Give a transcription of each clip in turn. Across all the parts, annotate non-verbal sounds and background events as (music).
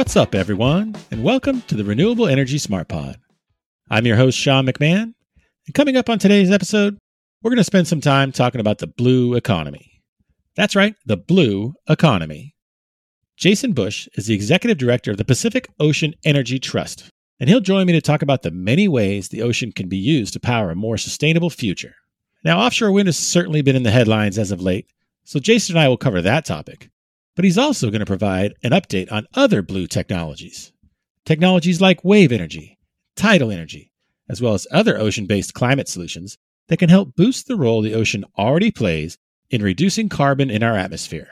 What's up, everyone, and welcome to the Renewable Energy Smart Pod. I'm your host, Sean McMahon, and coming up on today's episode, we're going to spend some time talking about the blue economy. That's right, the blue economy. Jason Bush is the executive director of the Pacific Ocean Energy Trust, and he'll join me to talk about the many ways the ocean can be used to power a more sustainable future. Now, offshore wind has certainly been in the headlines as of late, so Jason and I will cover that topic. But he's also going to provide an update on other blue technologies. Technologies like wave energy, tidal energy, as well as other ocean based climate solutions that can help boost the role the ocean already plays in reducing carbon in our atmosphere.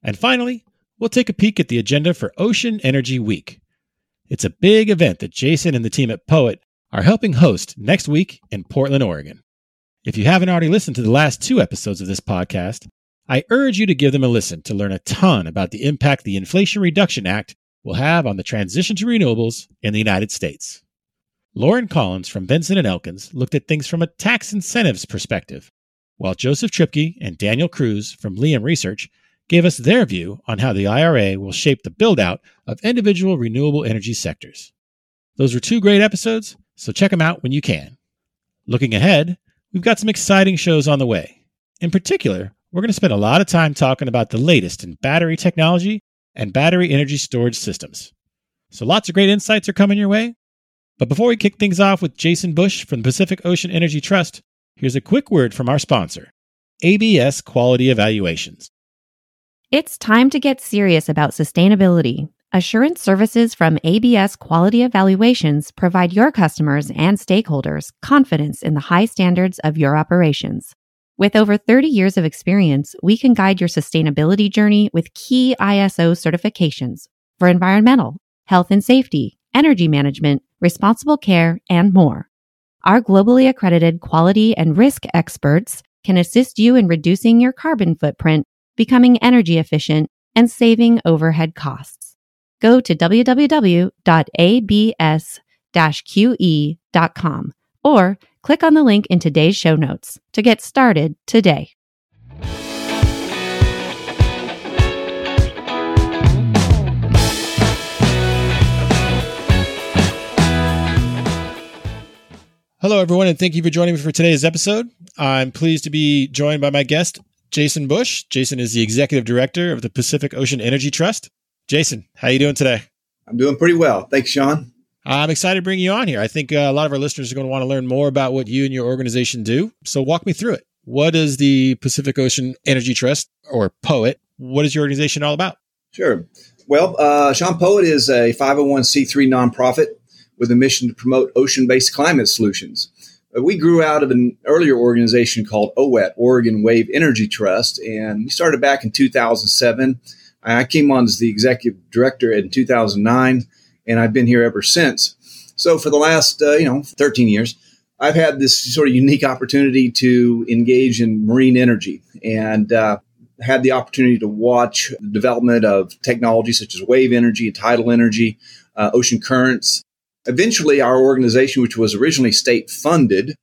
And finally, we'll take a peek at the agenda for Ocean Energy Week. It's a big event that Jason and the team at POET are helping host next week in Portland, Oregon. If you haven't already listened to the last two episodes of this podcast, I urge you to give them a listen to learn a ton about the impact the Inflation Reduction Act will have on the transition to renewables in the United States. Lauren Collins from Vinson and Elkins looked at things from a tax incentives perspective, while Joseph Tripke and Daniel Cruz from Liam Research gave us their view on how the IRA will shape the build out of individual renewable energy sectors. Those were two great episodes, so check them out when you can. Looking ahead, we've got some exciting shows on the way. In particular, we're going to spend a lot of time talking about the latest in battery technology and battery energy storage systems. So lots of great insights are coming your way. But before we kick things off with Jason Bush from the Pacific Ocean Energy Trust, here's a quick word from our sponsor, ABS Quality Evaluations. It's time to get serious about sustainability. Assurance services from ABS Quality Evaluations provide your customers and stakeholders confidence in the high standards of your operations. With over 30 years of experience, we can guide your sustainability journey with key ISO certifications for environmental, health and safety, energy management, responsible care, and more. Our globally accredited quality and risk experts can assist you in reducing your carbon footprint, becoming energy efficient, and saving overhead costs. Go to www.abs-qe.com or click on the link in today's show notes to get started today. Hello, everyone, and thank you for joining me for today's episode. I'm pleased to be joined by my guest, Jason Bush. Jason is the executive director of the Pacific Ocean Energy Trust. Jason, how are you doing today? I'm doing pretty well. Thanks, Sean. I'm excited to bring you on here. I think uh, a lot of our listeners are going to want to learn more about what you and your organization do. So walk me through it. What is the Pacific Ocean Energy Trust or POET? What is your organization all about? Sure. Well, uh, Sean POET is a 501c3 nonprofit with a mission to promote ocean based climate solutions. Uh, we grew out of an earlier organization called OWET, Oregon Wave Energy Trust, and we started back in 2007. I came on as the executive director in 2009 and I've been here ever since. So for the last uh, you know 13 years, I've had this sort of unique opportunity to engage in marine energy and uh, had the opportunity to watch the development of technology such as wave energy, tidal energy, uh, ocean currents. Eventually, our organization, which was originally state funded,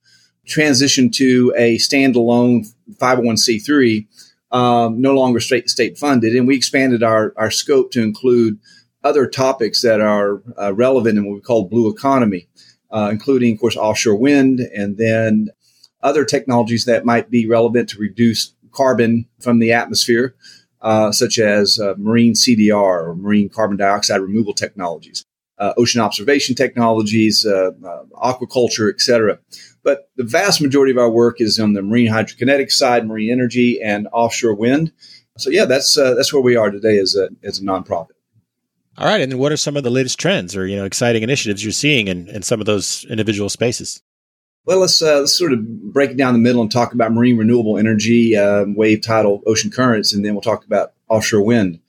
transitioned to a standalone 501c3, um, no longer state state funded, and we expanded our our scope to include other topics that are uh, relevant in what we call blue economy, uh, including, of course, offshore wind and then other technologies that might be relevant to reduce carbon from the atmosphere, uh, such as uh, marine CDR or marine carbon dioxide removal technologies, uh, ocean observation technologies, uh, aquaculture, etc. But the vast majority of our work is on the marine hydrokinetic side, marine energy, and offshore wind. So yeah, that's that's where we are today as a as a nonprofit. All right. And then what are some of the latest trends or, you know, exciting initiatives you're seeing in, in some of those individual spaces? Well, let's, uh, let's sort of break it down the middle and talk about marine renewable energy, uh, wave, tidal, ocean currents, and then we'll talk about offshore wind.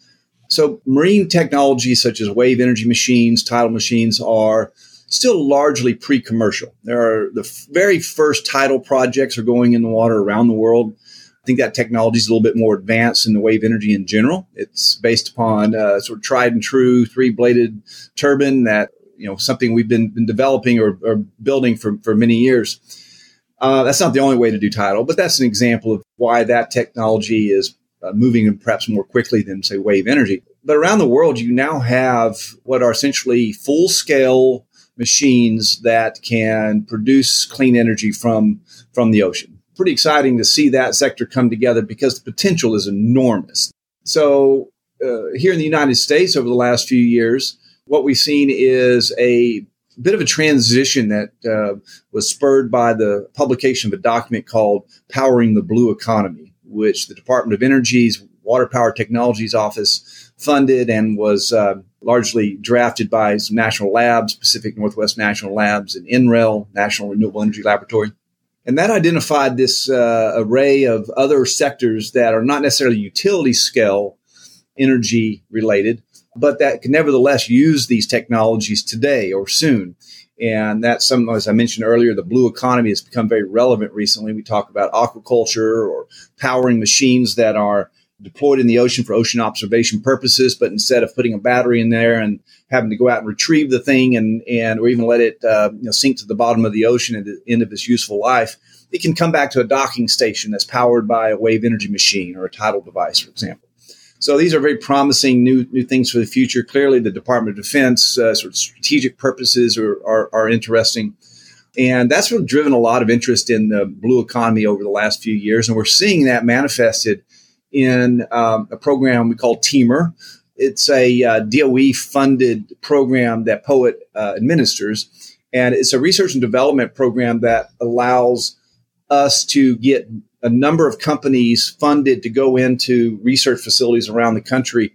So, marine technologies such as wave energy machines, tidal machines are still largely pre-commercial. There are the very first tidal projects are going in the water around the world. I think that technology is a little bit more advanced in the wave energy in general. It's based upon uh, sort of tried and true three bladed turbine that you know something we've been, been developing or, or, building for, for many years. Uh, that's not the only way to do tidal, but that's an example of why that technology is uh, moving perhaps more quickly than say wave energy. but around the world, you now have what are essentially full scale machines that can produce clean energy from, from the ocean. Pretty exciting to see that sector come together because the potential is enormous. So, uh, here in the United States over the last few years, what we've seen is a bit of a transition that uh, was spurred by the publication of a document called Powering the Blue Economy, which the Department of Energy's Water Power Technologies Office funded and was uh, largely drafted by some national labs, Pacific Northwest National Labs and NREL, National Renewable Energy Laboratory. And that identified this uh, array of other sectors that are not necessarily utility scale energy related, but that can nevertheless use these technologies today or soon. And that's some, as I mentioned earlier, the blue economy has become very relevant recently. We talk about aquaculture or powering machines that are deployed in the ocean for ocean observation purposes, but instead of putting a battery in there and having to go out and retrieve the thing and, and or even let it uh, you know, sink to the bottom of the ocean at the end of its useful life, it can come back to a docking station that's powered by a wave energy machine or a tidal device, for example. So these are very promising new new things for the future. Clearly, the Department of Defense uh, sort of strategic purposes are, are, are interesting. And that's really driven a lot of interest in the blue economy over the last few years. And we're seeing that manifested in um, a program we call TEAMER. It's a uh, DOE funded program that POET uh, administers. And it's a research and development program that allows us to get a number of companies funded to go into research facilities around the country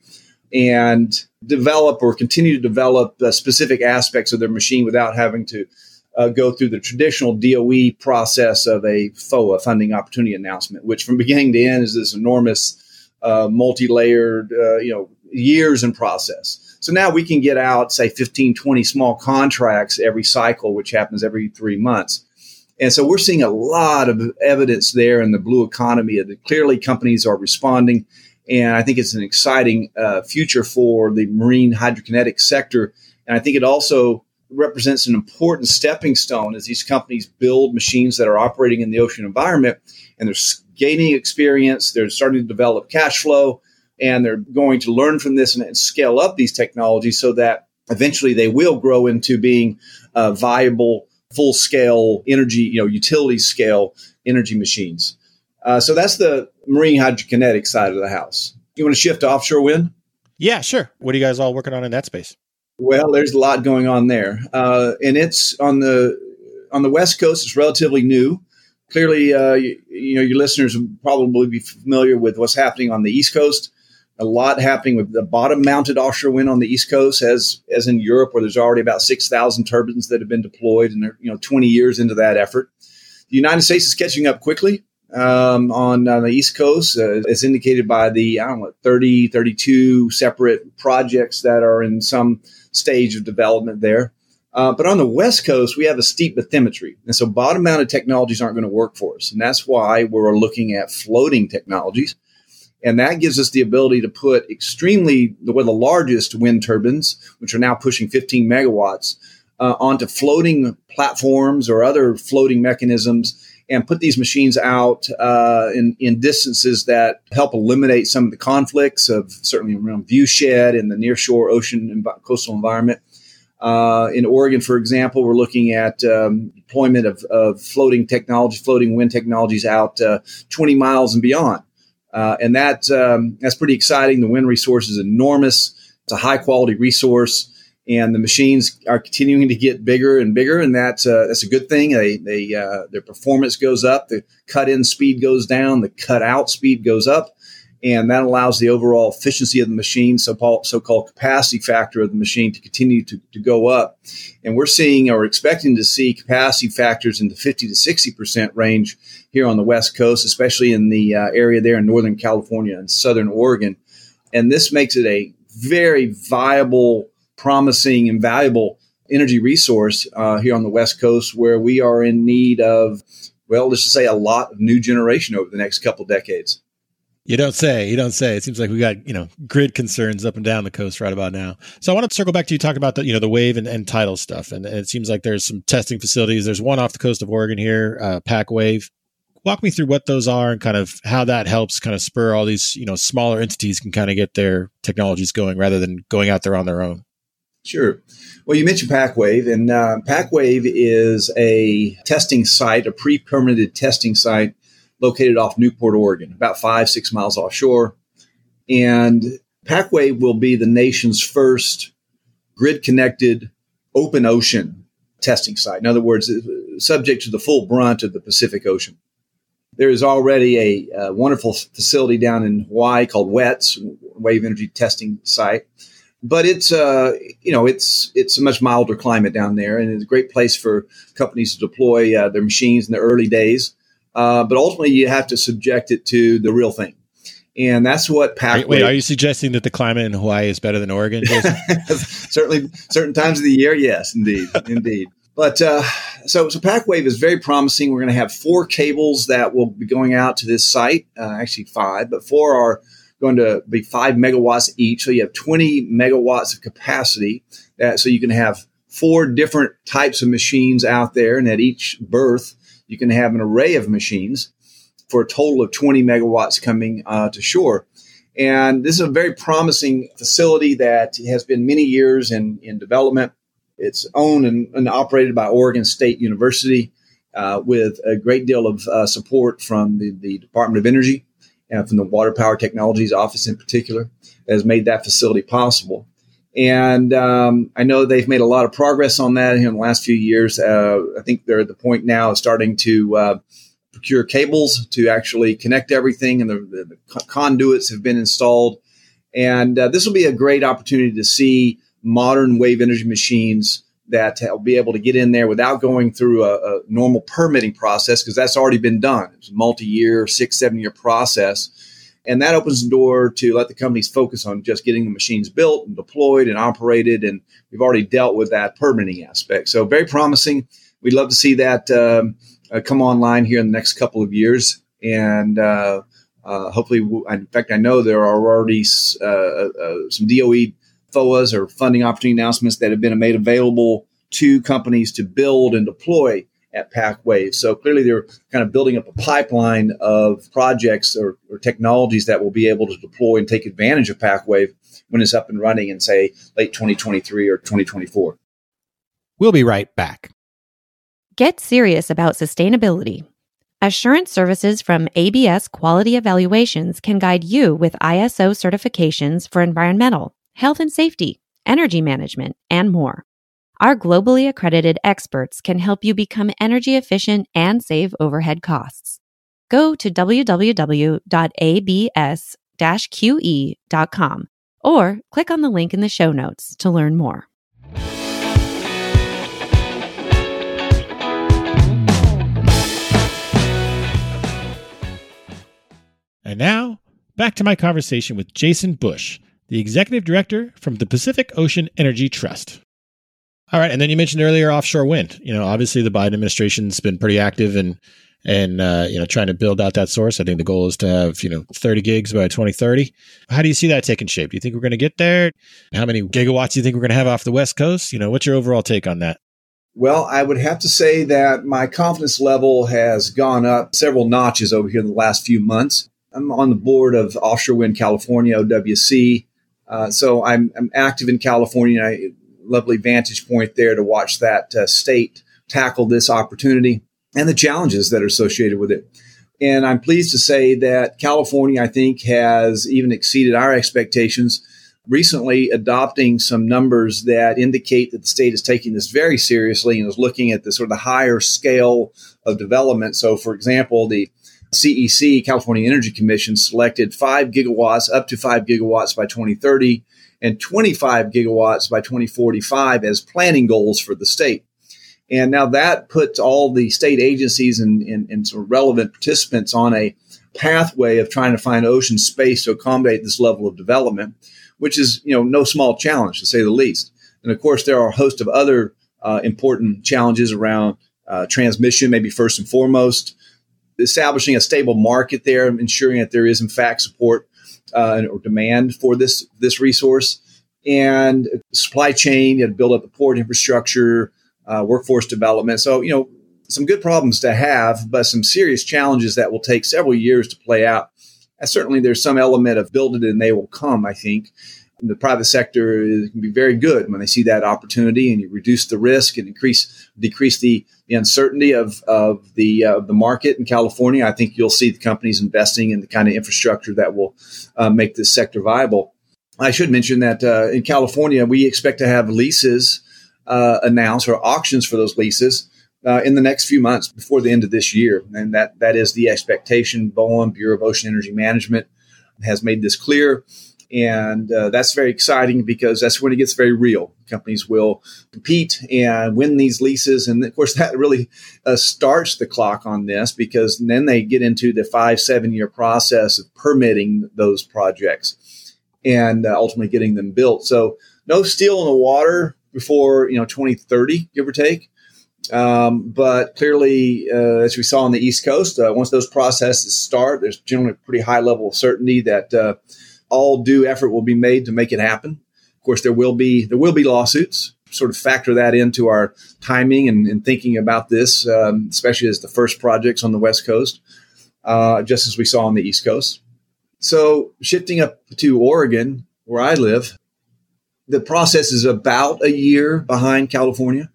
and develop or continue to develop uh, specific aspects of their machine without having to uh, go through the traditional DOE process of a FOA funding opportunity announcement, which from beginning to end is this enormous, uh, multi-layered, uh, you know, years in process. So now we can get out, say, 15, 20 small contracts every cycle, which happens every three months. And so we're seeing a lot of evidence there in the blue economy that clearly companies are responding. And I think it's an exciting uh, future for the marine hydrokinetic sector. And I think it also represents an important stepping stone as these companies build machines that are operating in the ocean environment and they're gaining experience, they're starting to develop cash flow, and they're going to learn from this and, and scale up these technologies so that eventually they will grow into being uh, viable full scale energy, you know, utility scale energy machines. Uh, so that's the marine hydrokinetic side of the house. You want to shift to offshore wind? Yeah, sure. What are you guys all working on in that space? Well, there's a lot going on there, uh, and it's on the on the west coast. It's relatively new. Clearly, uh, you, you, know your listeners will probably be familiar with what's happening on the east coast a lot happening with the bottom mounted offshore wind on the East Coast, as as in Europe, where there's already about six thousand turbines that have been deployed, and they're you know 20 years into that effort. The United States is catching up quickly um, on, on, the East Coast, uh, as indicated by the I don't know 30, 32 separate projects that are in some stage of development there. Uh, but on the West Coast, we have a steep bathymetry. And so bottom mounted technologies aren't going to work for us. And that's why we're looking at floating technologies. And that gives us the ability to put extremely, the largest wind turbines, which are now pushing 15 megawatts, uh, onto floating platforms or other floating mechanisms and put these machines out uh, in, in distances that help eliminate some of the conflicts of certainly around viewshed in the nearshore ocean and coastal environment. Uh, in Oregon, for example, we're looking at um, deployment of, of, floating technology, floating wind technologies out uh, 20 miles and beyond. Uh, and that um, that's pretty exciting. The wind resource is enormous. It's a high quality resource, and the machines are continuing to get bigger and bigger, and that's uh, that's a good thing. They they uh, their performance goes up, the cut in speed goes down, the cut out speed goes up, and that allows the overall efficiency of the machine, so called capacity factor of the machine, to continue to, to go up. And we're seeing or expecting to see capacity factors in the 50 to 60 percent range here on the West Coast, especially in the uh, area there in Northern California and Southern Oregon. And this makes it a very viable, promising, and valuable energy resource uh, here on the West Coast, where we are in need of, well, let's just say a lot of new generation over the next couple decades. You don't say. You don't say. It seems like we got you know grid concerns up and down the coast right about now. So I want to circle back to you talking about the you know the wave and, and tidal stuff, and, and, it seems like there's some testing facilities. There's one off the coast of Oregon here, uh, Pac Wave. walk me through what those are and kind of how that helps kind of spur all these, you know, smaller entities can kind of get their technologies going rather than going out there on their own. Sure. Well, you mentioned PacWave, and uh, PacWave is a testing site, a pre permitted testing site located off Newport, Oregon, about five, six miles offshore. And PacWave will be the nation's first grid connected open ocean testing site. In other words, subject to the full brunt of the Pacific Ocean. There is already a, a wonderful facility down in Hawaii called WETS, Wave Energy Testing Site but it's uh, you know it's it's a much milder climate down there, and it's a great place for companies to deploy uh, their machines in the early days. Uh, but ultimately, you have to subject it to the real thing, and that's what Pac. Wait, are you suggesting that the climate in Hawaii is better than Oregon? (laughs) Certainly, certain times of the year, yes, indeed, indeed. But uh, so, so PacWave is very promising. We're going to have four cables that will be going out to this site. Uh, actually, five, but four are going to be five megawatts each. So you have 20 megawatts of capacity. That, so you can have four different types of machines out there. And at each berth, you can have an array of machines for a total of 20 megawatts coming uh, to shore. And this is a very promising facility that has been many years in, in development. It's owned and, and operated by Oregon State University uh, with a great deal of uh, support from the, the Department of Energy and from the Water Power Technologies Office in particular, that has made that facility possible. And um, I know they've made a lot of progress on that in the last few years. Uh, I think they're at the point now of starting to uh, procure cables to actually connect everything, and the, the, the conduits have been installed. And uh, this will be a great opportunity to see modern wave energy machines that will be able to get in there without going through a, a normal permitting process because that's already been done. It's a multi-year, six, seven-year process. And that opens the door to let the companies focus on just getting the machines built and deployed and operated. And we've already dealt with that permitting aspect. So very promising. We'd love to see that um, uh, come online here in the next couple of years. And uh, uh, hopefully, in fact, I know there are already uh, uh, some DOE FOAs or funding opportunity announcements that have been made available to companies to build and deploy at PacWave. So clearly they're kind of building up a pipeline of projects or, or, technologies that will be able to deploy and take advantage of PacWave when it's up and running in, say, late 2023 or 2024. We'll be right back. Get serious about sustainability. Assurance services from ABS Quality Evaluations can guide you with ISO certifications for environmental health and safety, energy management, and more. Our globally accredited experts can help you become energy efficient and save overhead costs. Go to www.abs-qe.com or click on the link in the show notes to learn more. And now, back to my conversation with Jason Bush the executive director from the Pacific Ocean Energy Trust. All right, and then you mentioned earlier offshore wind. You know, obviously the Biden administration's been pretty active in and uh, you know trying to build out that source. I think the goal is to have you know 30 gigs by 2030. How do you see that taking shape? Do you think we're going to get there? How many gigawatts do you think we're going to have off the west coast? You know, what's your overall take on that? Well, I would have to say that my confidence level has gone up several notches over here in the last few months. I'm on the board of Offshore Wind California, OWC. Uh, so I'm, I'm active in California. I, lovely vantage point there to watch that uh, state tackle this opportunity and the challenges that are associated with it. And I'm pleased to say that California, I think, has even exceeded our expectations recently, adopting some numbers that indicate that the state is taking this very seriously and is looking at the sort of the higher scale of development. So, for example, the CEC, California Energy Commission, selected 5 gigawatts, up to 5 gigawatts by 2030, and 25 gigawatts by 2045 as planning goals for the state. And now that puts all the state agencies and, and, and relevant participants on a pathway of trying to find ocean space to accommodate this level of development, which is you know no small challenge to say the least. And of course, there are a host of other uh, important challenges around uh, transmission, maybe first and foremost, establishing a stable market there, ensuring that there is in fact support uh, or demand for this this resource, and supply chain, you build up the port infrastructure, uh, workforce development. So you know some good problems to have, but some serious challenges that will take several years to play out. And certainly, there's some element of build it and they will come. I think the private sector can be very good when they see that opportunity, and you reduce the risk and increase decrease the, the uncertainty of of the uh, the market in California. I think you'll see the companies investing in the kind of infrastructure that will uh, make this sector viable. I should mention that uh, in California, we expect to have leases uh, announced or auctions for those leases uh, in the next few months before the end of this year. And that, that is the expectation. BOEM, Bureau of Ocean Energy Management, has made this clear. And uh, that's very exciting because that's when it gets very real. Companies will compete and win these leases. And of course, (laughs) that really uh, starts the clock on this because then they get into the five, seven year process of permitting those projects and uh, ultimately getting them built. So no steel in the water before you know 2030, give or take. Um, but clearly, uh, as we saw on the East Coast, uh, once those processes start, there's generally a pretty high level of certainty that uh, all due effort will be made to make it happen. Of course, there will be there will be lawsuits. Sort of factor that into our timing and, and thinking about this, um, especially as the first projects on the West Coast, uh, just as we saw on the East Coast. So shifting up to Oregon, where I live, the process is about a year behind California.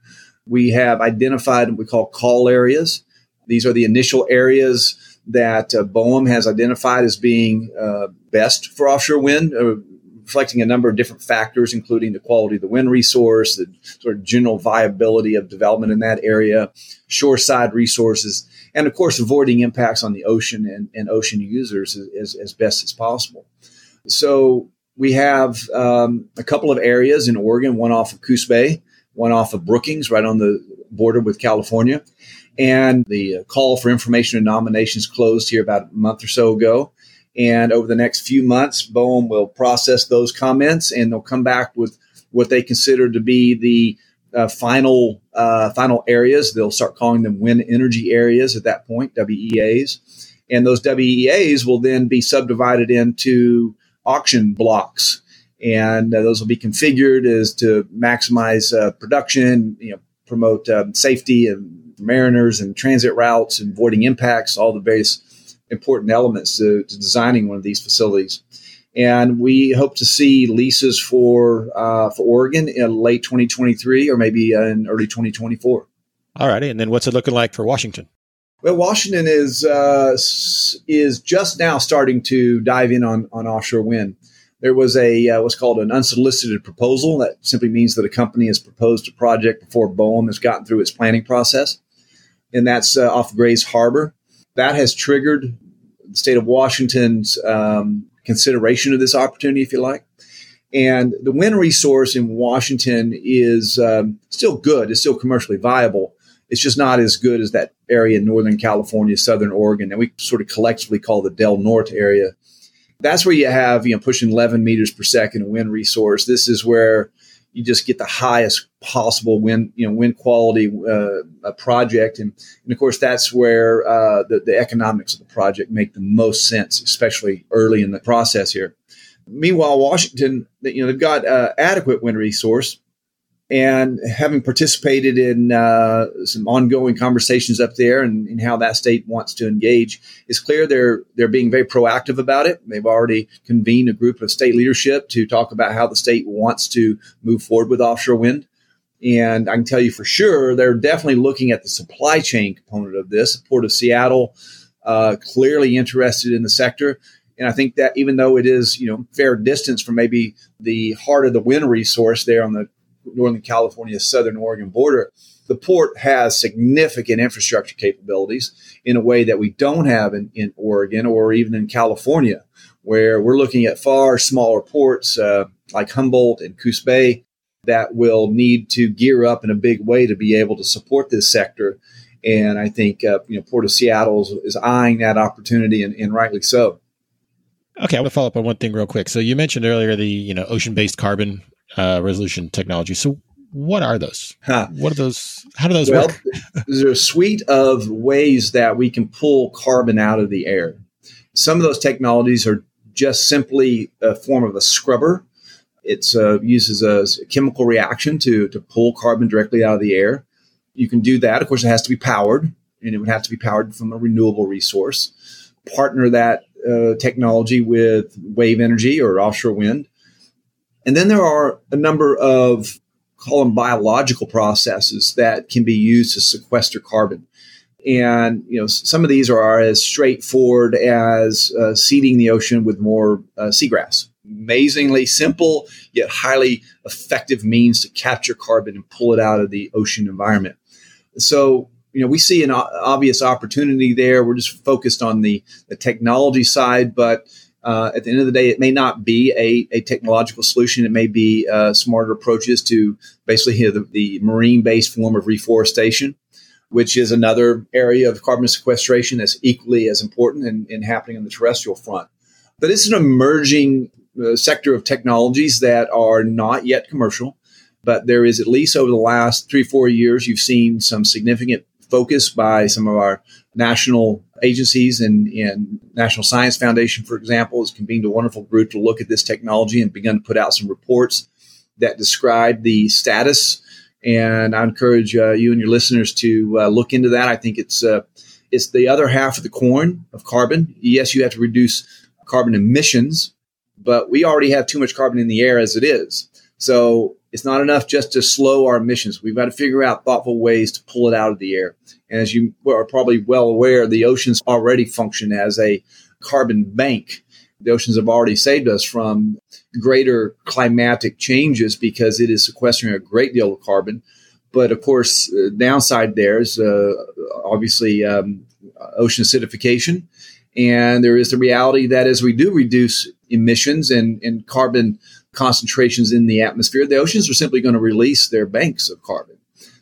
We have identified what we call call areas. These are the initial areas that uh, BOEM has identified as being uh, best for offshore wind, uh, reflecting a number of different factors, including the quality of the wind resource, the sort of general viability of development in that area, shoreside resources, and of course, avoiding impacts on the ocean and, and ocean users as, as, best as possible. So we have um, a couple of areas in Oregon, one off of Coos Bay, one off of Brookings, right on the border with California. And the call for information and nominations closed here about a month or so ago. And over the next few months, BOEM will process those comments and they'll come back with what they consider to be the uh, final uh, final areas. They'll start calling them wind energy areas at that point, WEAs, and those WEAs will then be subdivided into auction blocks, and uh, those will be configured as to maximize uh, production, you know, promote um, safety and mariners and transit routes, and avoiding impacts, all the various important elements to, to designing one of these facilities and we hope to see leases for uh, for Oregon in late 2023 or maybe uh, in early 2024. All righty, and then what's it looking like for Washington? Well, Washington is uh, is just now starting to dive in on on offshore wind. There was a uh, what's called an unsolicited proposal. That simply means that a company has proposed a project before BOEM has gotten through its planning process, and that's uh, off Grays Harbor. That has triggered the state of Washington's um, consideration of this opportunity, if you like. And the wind resource in Washington is um, still good. It's still commercially viable. It's just not as good as that area in Northern California, Southern Oregon, that we sort of collectively call the Del Norte area. That's where you have, you know, pushing 11 meters per second wind resource. This is where you just get the highest possible wind, you know, wind quality uh, project, and, and of course that's where uh, the, the economics of the project make the most sense, especially early in the process here. Meanwhile, Washington, you know, they've got uh, adequate wind resource, and having participated in uh, some ongoing conversations up there and, and, how that state wants to engage, it's clear they're they're being very proactive about it. They've already convened a group of state leadership to talk about how the state wants to move forward with offshore wind. And I can tell you for sure, they're definitely looking at the supply chain component of this. Port of Seattle uh, clearly interested in the sector. And I think that even though it is, you know, fair distance from maybe the heart of the wind resource there on the Northern California, Southern Oregon border, the port has significant infrastructure capabilities in a way that we don't have in, in Oregon or even in California, where we're looking at far smaller ports uh, like Humboldt and Coos Bay that will need to gear up in a big way to be able to support this sector. And I think uh, you know Port of Seattle is, is eyeing that opportunity, and, and rightly so. Okay, I want to follow up on one thing real quick. So you mentioned earlier the you know ocean-based carbon uh, resolution technology. So, what are those? Huh. What are those? How do those well, work? (laughs) there's a suite of ways that we can pull carbon out of the air. Some of those technologies are just simply a form of a scrubber. It uh, uses a chemical reaction to, to pull carbon directly out of the air. You can do that. Of course, it has to be powered, and it would have to be powered from a renewable resource. Partner that uh, technology with wave energy or offshore wind. And then there are a number of, call them biological processes that can be used to sequester carbon. And you know, some of these are as straightforward as uh, seeding the ocean with more uh, seagrass. Amazingly simple yet highly effective means to capture carbon and pull it out of the ocean environment. So you know, we see an obvious opportunity there. We're just focused on the, the technology side, but uh, at the end of the day, it may not be a, a technological solution. It may be uh, smarter approaches to basically you know, the, the marine based form of reforestation which is another area of carbon sequestration that's equally as important and, happening on the terrestrial front. But it's an emerging uh, sector of technologies that are not yet commercial. But there is at least over the last three, four years, you've seen some significant focus by some of our national agencies and, and National Science Foundation, for example, has convened a wonderful group to look at this technology and begun to put out some reports that describe the status and I encourage uh, you and your listeners to uh, look into that. I think it's uh, it's the other half of the coin of carbon. Yes, you have to reduce carbon emissions, but we already have too much carbon in the air as it is. So it's not enough just to slow our emissions. We've got to figure out thoughtful ways to pull it out of the air. And as you are probably well aware, the oceans already function as a carbon bank the oceans have already saved us from greater climatic changes because it is sequestering a great deal of carbon. But of course, uh, downside there is uh, obviously um, ocean acidification. And there is the reality that as we do reduce emissions and, and carbon concentrations in the atmosphere, the oceans are simply going to release their banks of carbon.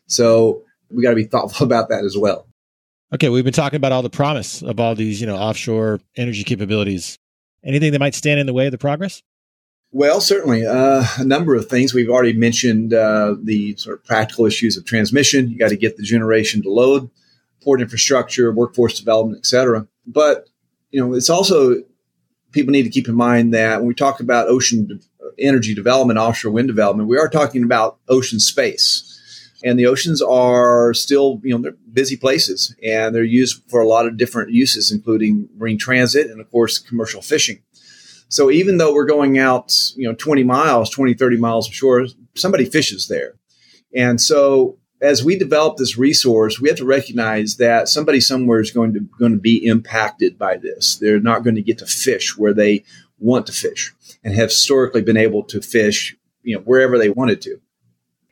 So we got to be (laughs) thoughtful about that as well. Okay, we've been talking about all the promise of all these, you know, offshore energy capabilities. Anything that might stand in the way of the progress? Well, certainly uh, a number of things. We've already mentioned uh, the sort of practical issues of transmission. You got to get the generation to load, port infrastructure, workforce development, et cetera. But you know, it's also people need to keep in mind that when we talk about ocean energy development, offshore wind development, we are talking about ocean space. And the oceans are still, you know, they're busy places and they're used for a lot of different uses, including marine transit and, of course, commercial fishing. So even though we're going out, you know, 20 miles, 20, 30 miles ashore, somebody fishes there. And so as we develop this resource, we have to recognize that somebody somewhere is going to going to be impacted by this. They're not going to get to fish where they want to fish and have historically been able to fish, you know, wherever they wanted to.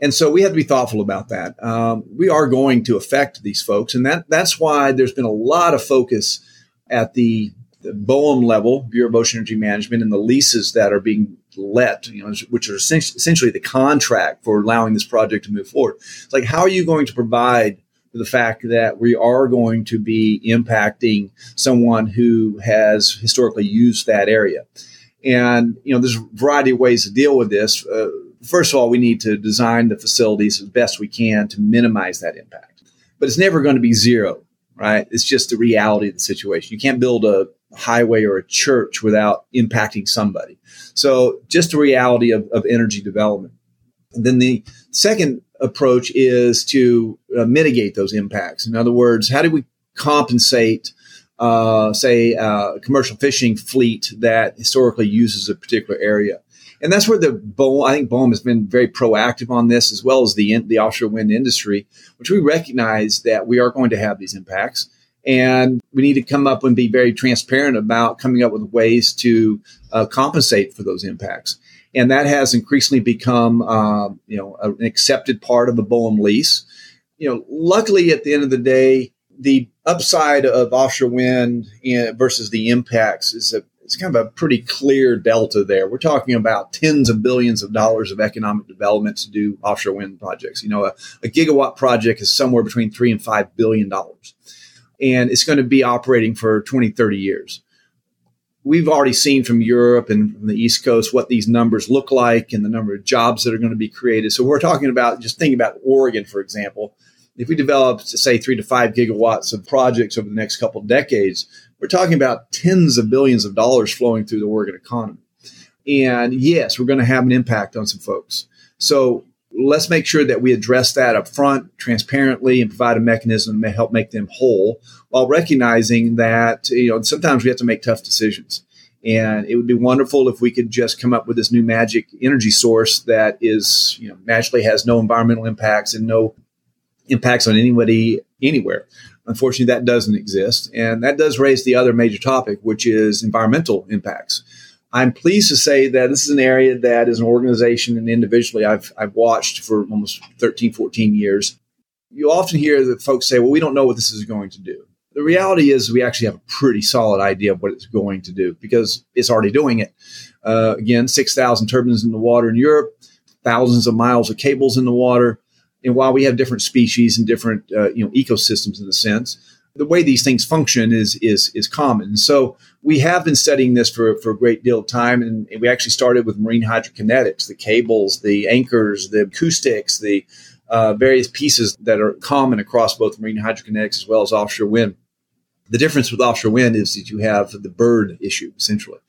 And so we have to be thoughtful about that. Um, we are going to affect these folks, and that that's why there's been a lot of focus at the, the BOEM level, Bureau of Ocean Energy Management, and the leases that are being let, you know, which are essentially the contract for allowing this project to move forward. It's like, how are you going to provide the fact that we are going to be impacting someone who has historically used that area? And you know, there's a variety of ways to deal with this. Uh, first of all, we need to design the facilities as best we can to minimize that impact. But it's never going to be zero, right? It's just the reality of the situation. You can't build a highway or a church without impacting somebody. So just the reality of, of energy development. And then the second approach is to uh, mitigate those impacts. In other words, how do we compensate, uh, say, uh, commercial fishing fleet that historically uses a particular area? and that's where the BOEM, I think BOEM has been very proactive on this, as well as the the offshore wind industry, which we recognize that we are going to have these impacts, and we need to come up and be very transparent about coming up with ways to uh, compensate for those impacts. And that has increasingly become, uh, you know, an accepted part of the BOEM lease. You know, luckily, at the end of the day, the upside of offshore wind versus the impacts is a it's kind of a pretty clear delta there. We're talking about tens of billions of dollars of economic development to do offshore wind projects. You know, a, a gigawatt project is somewhere between three and five billion dollars, and it's going to be operating for 20, 30 years. We've already seen from Europe and from the East Coast what these numbers look like and the number of jobs that are going to be created. So we're talking about just thinking about Oregon, for example. If we develop, say, three to five gigawatts of projects over the next couple decades, we're talking about tens of billions of dollars flowing through the Oregon economy. And yes, we're going to have an impact on some folks. So let's make sure that we address that up front transparently and provide a mechanism to help make them whole while recognizing that you know sometimes we have to make tough decisions. And it would be wonderful if we could just come up with this new magic energy source that is you know magically has no environmental impacts and no impacts on anybody anywhere. Unfortunately that doesn't exist. And that does raise the other major topic which is environmental impacts I'm pleased to say that this is an area that as an organization and individually I've, I've watched for almost 13, 14 years. You often hear that folks say, well, we don't know what this is going to do. The reality is we actually have a pretty solid idea of what it's going to do because it's already doing it. Uh, again, 6,000 turbines in the water in Europe, thousands of miles of cables in the water. And while we have different species and different uh, you know ecosystems in a sense, the way these things function is is is common. So we have been studying this for, for a great deal of time, and we actually started with marine hydrokinetics, the cables, the anchors, the acoustics, the uh, various pieces that are common across both marine hydrokinetics as well as offshore wind. The difference with offshore wind is that you have the bird issue essentially,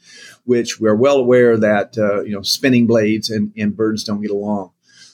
which we're well aware that uh, you know spinning blades and, and birds don't get along.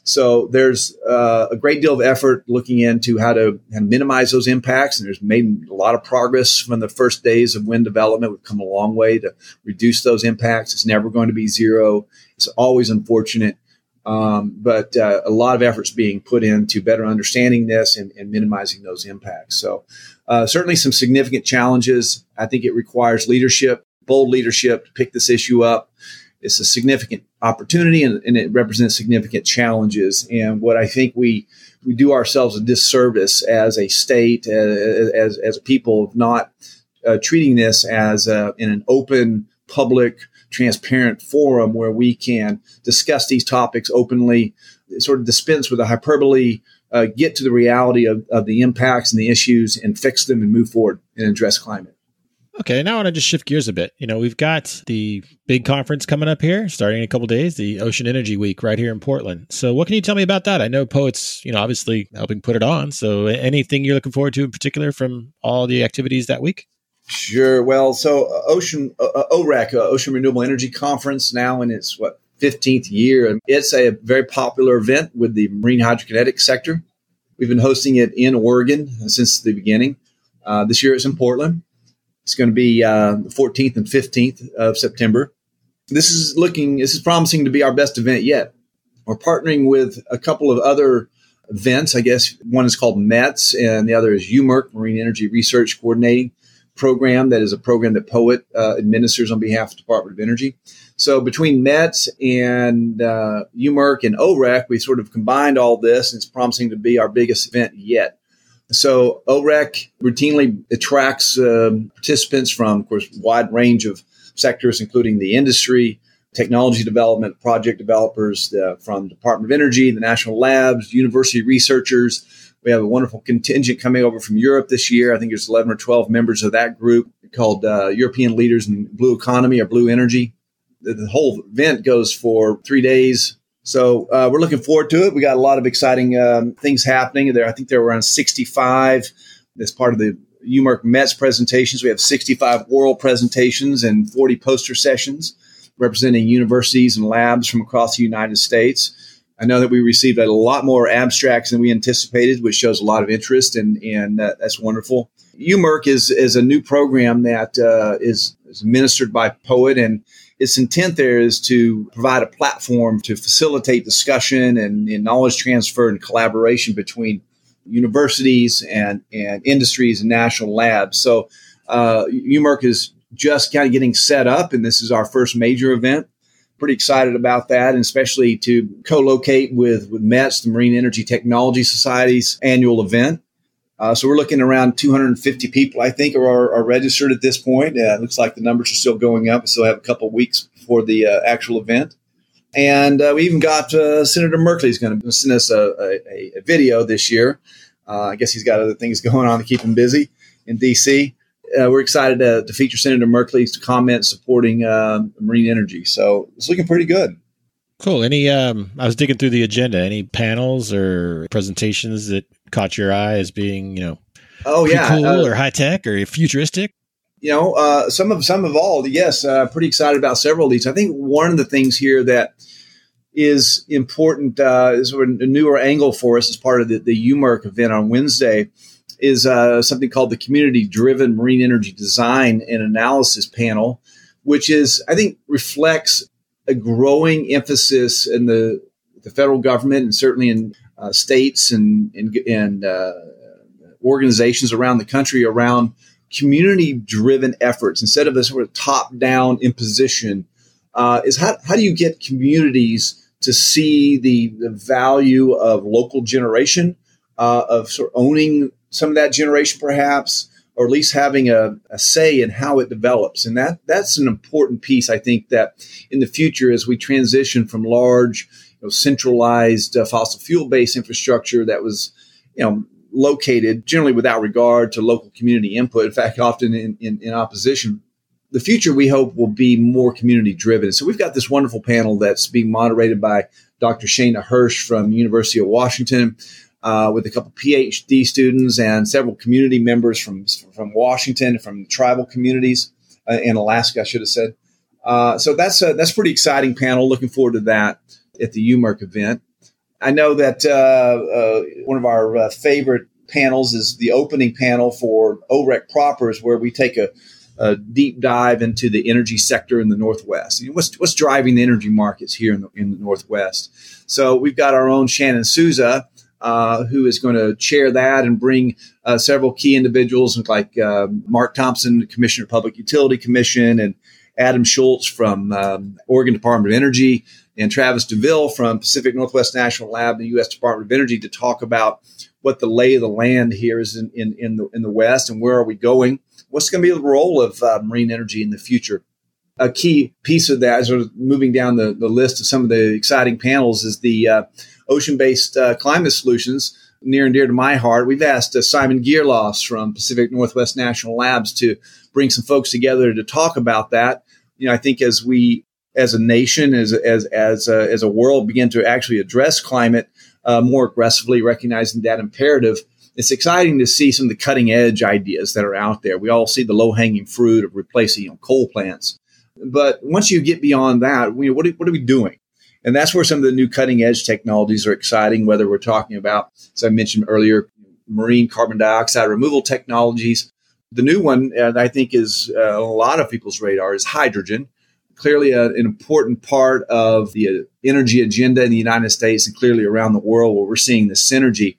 So there's uh, a great deal of effort looking into how to, minimize those impacts, and there's made a lot of progress from the first days of wind development. We've come a long way to reduce those impacts. It's never going to be zero. It's always unfortunate, um, but uh, a lot of efforts being put into better understanding this and, and minimizing those impacts. So uh, certainly some significant challenges. I think it requires leadership, bold leadership, to pick this issue up it's a significant opportunity and, and, it represents significant challenges. And what I think we we do ourselves a disservice as a state, uh, as as a people, of not uh, treating this as a, in an open, public, transparent forum where we can discuss these topics openly, sort of dispense with the hyperbole. Uh, get to the reality of, of the impacts and the issues and fix them and move forward and address climate. Okay, now I want to just shift gears a bit. You know, we've got the big conference coming up here, starting in a couple days, the Ocean Energy Week right here in Portland. So, what can you tell me about that? I know POET's, you know, obviously helping put it on. So, anything you're looking forward to in particular from all the activities that week? Sure. Well, so uh, Ocean uh, uh OREC, uh, Ocean Renewable Energy Conference, now in its what 15th year. and It's a very popular event with the marine hydrokinetic sector. We've been hosting it in Oregon since the beginning. Uh, this year it's in Portland. It's going to be uh, the 14th and 15th of September. This is looking, this is promising to be our best event yet. We're partnering with a couple of other events. I guess one is called METS and the other is UMERC, Marine Energy Research Coordinating Program. That is a program that POET uh, administers on behalf of the Department of Energy. So between METS and uh, UMERC and OREC, we sort of combined all this, and it's promising to be our biggest event yet. So OREC routinely attracts um, participants from, of course, wide range of sectors, including the industry, technology development, project developers uh, from Department of Energy, the national labs, university researchers. We have a wonderful contingent coming over from Europe this year. I think there's 11 or 12 members of that group called uh, European Leaders in Blue Economy or Blue Energy. The, the whole event goes for three days, so uh, we're looking forward to it. We got a lot of exciting um, things happening there. I think there were around 65 as part of the UMERC METS presentations. We have 65 oral presentations and 40 poster sessions representing universities and labs from across the United States. I know that we received a lot more abstracts than we anticipated, which shows a lot of interest, and, and uh, that's wonderful. UMERC is, is a new program that uh, is, is administered by POET, and its intent there is to provide a platform to facilitate discussion and, and knowledge transfer and collaboration between universities and, and industries and national labs. So uh, UMERC is just kind of getting set up, and this is our first major event. Pretty excited about that, and especially to co-locate with with METS, the Marine Energy Technology Society's annual event. Uh, so we're looking around 250 people, I think, are, are registered at this point. Uh, it looks like the numbers are still going up. We still have a couple weeks before the uh, actual event. And uh, we even got uh, Senator Merkley is going to send us a, a, a video this year. Uh, I guess he's got other things (laughs) going on to keep him busy in D.C. we're excited to, to, feature Senator Merkley's comments supporting um, marine energy. So it's looking pretty good. Cool. Any, um, I was digging through the agenda. Any panels or presentations that caught your eye as being, you know, oh yeah, cool uh, or high tech or futuristic? You know, uh, some of some of all. Yes, uh, pretty excited about several of these. I think one of the things here that is important. Uh, is a newer angle for us as part of the, the UMERC event on Wednesday. Is uh, something called the Community Driven Marine Energy Design and Analysis Panel, which is I think reflects a growing emphasis in the the federal government and certainly in uh, states and and, and uh, organizations around the country around community driven efforts instead of this sort of top down imposition uh, is how, how do you get communities to see the, the value of local generation uh, of sort of owning some of that generation perhaps or at least having a, a, say in how it develops? And that that's an important piece i think that in the future as we transition from large you know, centralized uh, fossil fuel based infrastructure that was you know located generally without regard to local community input. In fact, often in, in, in opposition. The future we hope will be more community driven. So we've got this wonderful panel that's being moderated by Dr. Shana Hirsch from University of Washington. Uh, with a couple PhD students and several community members from from Washington, from tribal communities uh, in Alaska, I should have said. Uh, so that's a, that's a pretty exciting panel. Looking forward to that at the UMERC event. I know that uh, uh, one of our uh, favorite panels is the opening panel for OREC Propers, where we take a, a, deep dive into the energy sector in the Northwest. You know, what's, what's driving the energy markets here in the, in the Northwest? So we've got our own Shannon Souza, uh, who is going to chair that and bring uh, several key individuals like uh, Mark Thompson, Commissioner of Public Utility Commission, and Adam Schultz from um, Oregon Department of Energy, and Travis Douville from Pacific Northwest National Lab, the U.S. Department of Energy, to talk about what the lay of the land here is in, in, in the in the West and where are we going. What's going to be the role of uh, marine energy in the future? A key piece of that, as we're moving down the, the list of some of the exciting panels, is the uh, ocean-based uh, climate solutions near and dear to my heart. We've asked uh, Simon Geerlofs from Pacific Northwest National Labs to bring some folks together to talk about that. You know, I think as we as a nation, as as as a, as a world, begin to actually address climate uh, more aggressively, recognizing that imperative. It's exciting to see some of the cutting edge ideas that are out there. We all see the low hanging fruit of replacing you know, coal plants, but once you get beyond that, we, what, are, what are we doing? And that's where some of the new cutting edge technologies are exciting. Whether we're talking about, as I mentioned earlier, marine carbon dioxide removal technologies. The new one, uh, I think, is uh, a lot of people's radar is hydrogen clearly a, an important part of the uh, energy agenda in the United States and clearly around the world, where we're seeing the synergy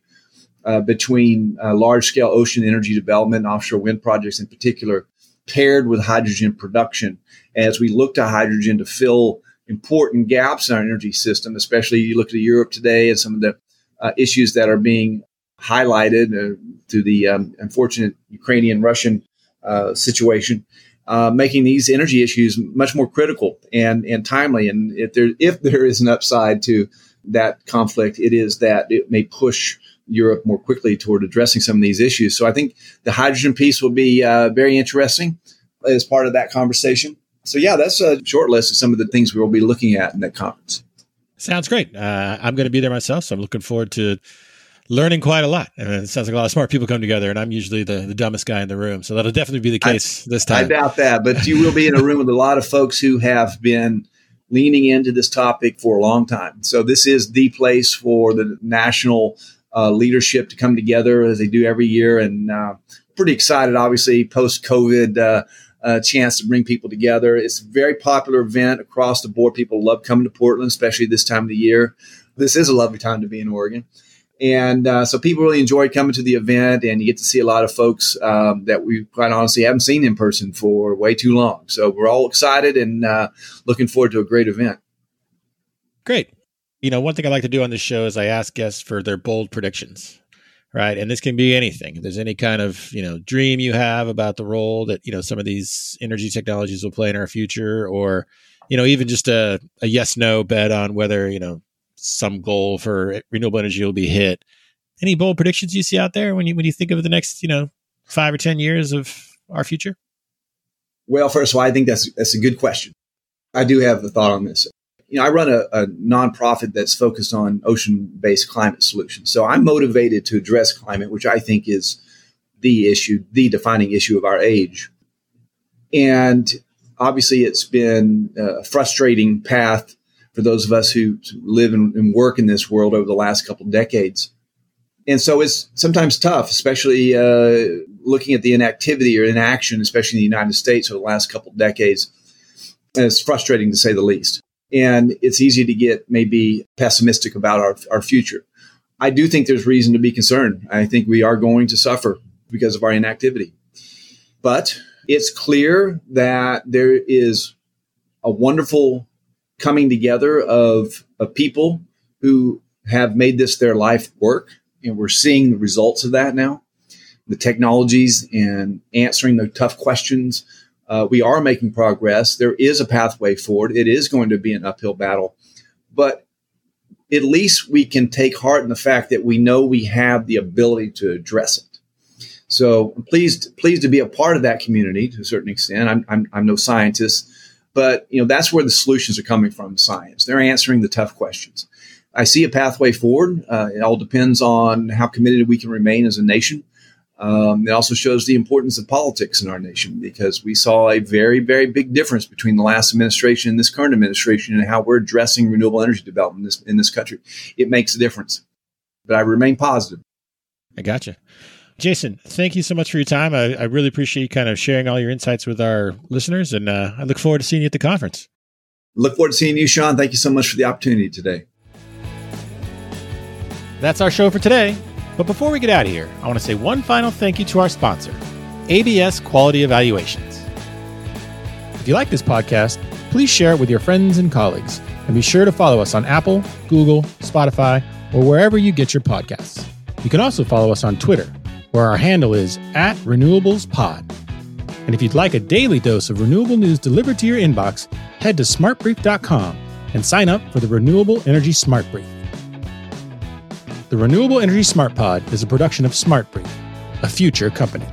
uh, between uh, large scale ocean energy development and offshore wind projects in particular, paired with hydrogen production. As we look to hydrogen to fill important gaps in our energy system, especially you look at Europe today and some of the uh, issues that are being highlighted uh, through the um, unfortunate Ukrainian Russian uh, situation uh, making these energy issues much more critical and, and timely. And if there, if there is an upside to that conflict, it is that it may push Europe more quickly toward addressing some of these issues. So I think the hydrogen piece will be uh, very interesting as part of that conversation. So yeah, that's a short list of some of the things we will be looking at in that conference. Sounds great. Uh, I'm going to be there myself, so I'm looking forward to learning quite a lot. And it sounds like a lot of smart people come together, and I'm usually the, the dumbest guy in the room. So that'll definitely be the case I, this time. I doubt that, but you will be in a room with a lot of folks who have been leaning into this topic for a long time. So this is the place for the national uh, leadership to come together as they do every year. And uh, pretty excited, obviously, post COVID. Uh, uh, chance to bring people together. It's a very popular event across the board. People love coming to Portland, especially this time of the year. This is a lovely time to be in Oregon. And uh, so people really enjoy coming to the event, and you get to see a lot of folks um, that we quite honestly haven't seen in person for way too long. So we're all excited and uh, looking forward to a great event. Great. You know, one thing I like to do on this show is I ask guests for their bold predictions, right? And this can be anything. If there's any kind of you know dream you have about the role that you know some of these energy technologies will play in our future, or you know even just a, a yes no bet on whether you know some goal for renewable energy will be hit. Any bold predictions you see out there when you when you think of the next, you know, five or ten years of our future? Well, first of all, I think that's that's a good question. I do have a thought on this. You know, I run a, a nonprofit that's focused on ocean-based climate solutions. So I'm motivated to address climate, which I think is the issue, the defining issue of our age. And obviously, it's been a frustrating path for those of us who live and, and work in this world over the last couple decades. And so it's sometimes tough, especially uh, looking at the inactivity or inaction, especially in the United States over the last couple decades. And it's frustrating to say the least. And it's easy to get maybe pessimistic about our, our future. I do think there's reason to be concerned. I think we are going to suffer because of our inactivity. But it's clear that there is a wonderful coming together of, of people who have made this their life work. And we're seeing the results of that now. The technologies and answering the tough questions. Uh, we are making progress. There is a pathway forward. It is going to be an uphill battle. But at least we can take heart in the fact that we know we have the ability to address it. So I'm pleased, pleased to be a part of that community to a certain extent. I'm, I'm, I'm no scientist, but you know that's where the solutions are coming from. Science, they're answering the tough questions. I see a pathway forward. Uh, it all depends on how committed we can remain as a nation. Um, it also shows the importance of politics in our nation because we saw a very, very big difference between the last administration and this current administration and how we're addressing renewable energy development in this, in this country. It makes a difference. But I remain positive. I gotcha. Jason, thank you so much for your time. I, I really appreciate you kind of sharing all your insights with our listeners, and uh, I look forward to seeing you at the conference. Look forward to seeing you, Sean. Thank you so much for the opportunity today. That's our show for today. But before we get out of here, I want to say one final thank you to our sponsor, ABS Quality Evaluations. If you like this podcast, please share it with your friends and colleagues, and be sure to follow us on Apple, Google, Spotify, or wherever you get your podcasts. You can also follow us on Twitter, where our handle is at RenewablesPod. And if you'd like a daily dose of renewable news delivered to your inbox, head to smartbrief.com and sign up for the Renewable Energy Smart Brief. The Renewable Energy Smart Pod is a production of SmartBrief, a future company.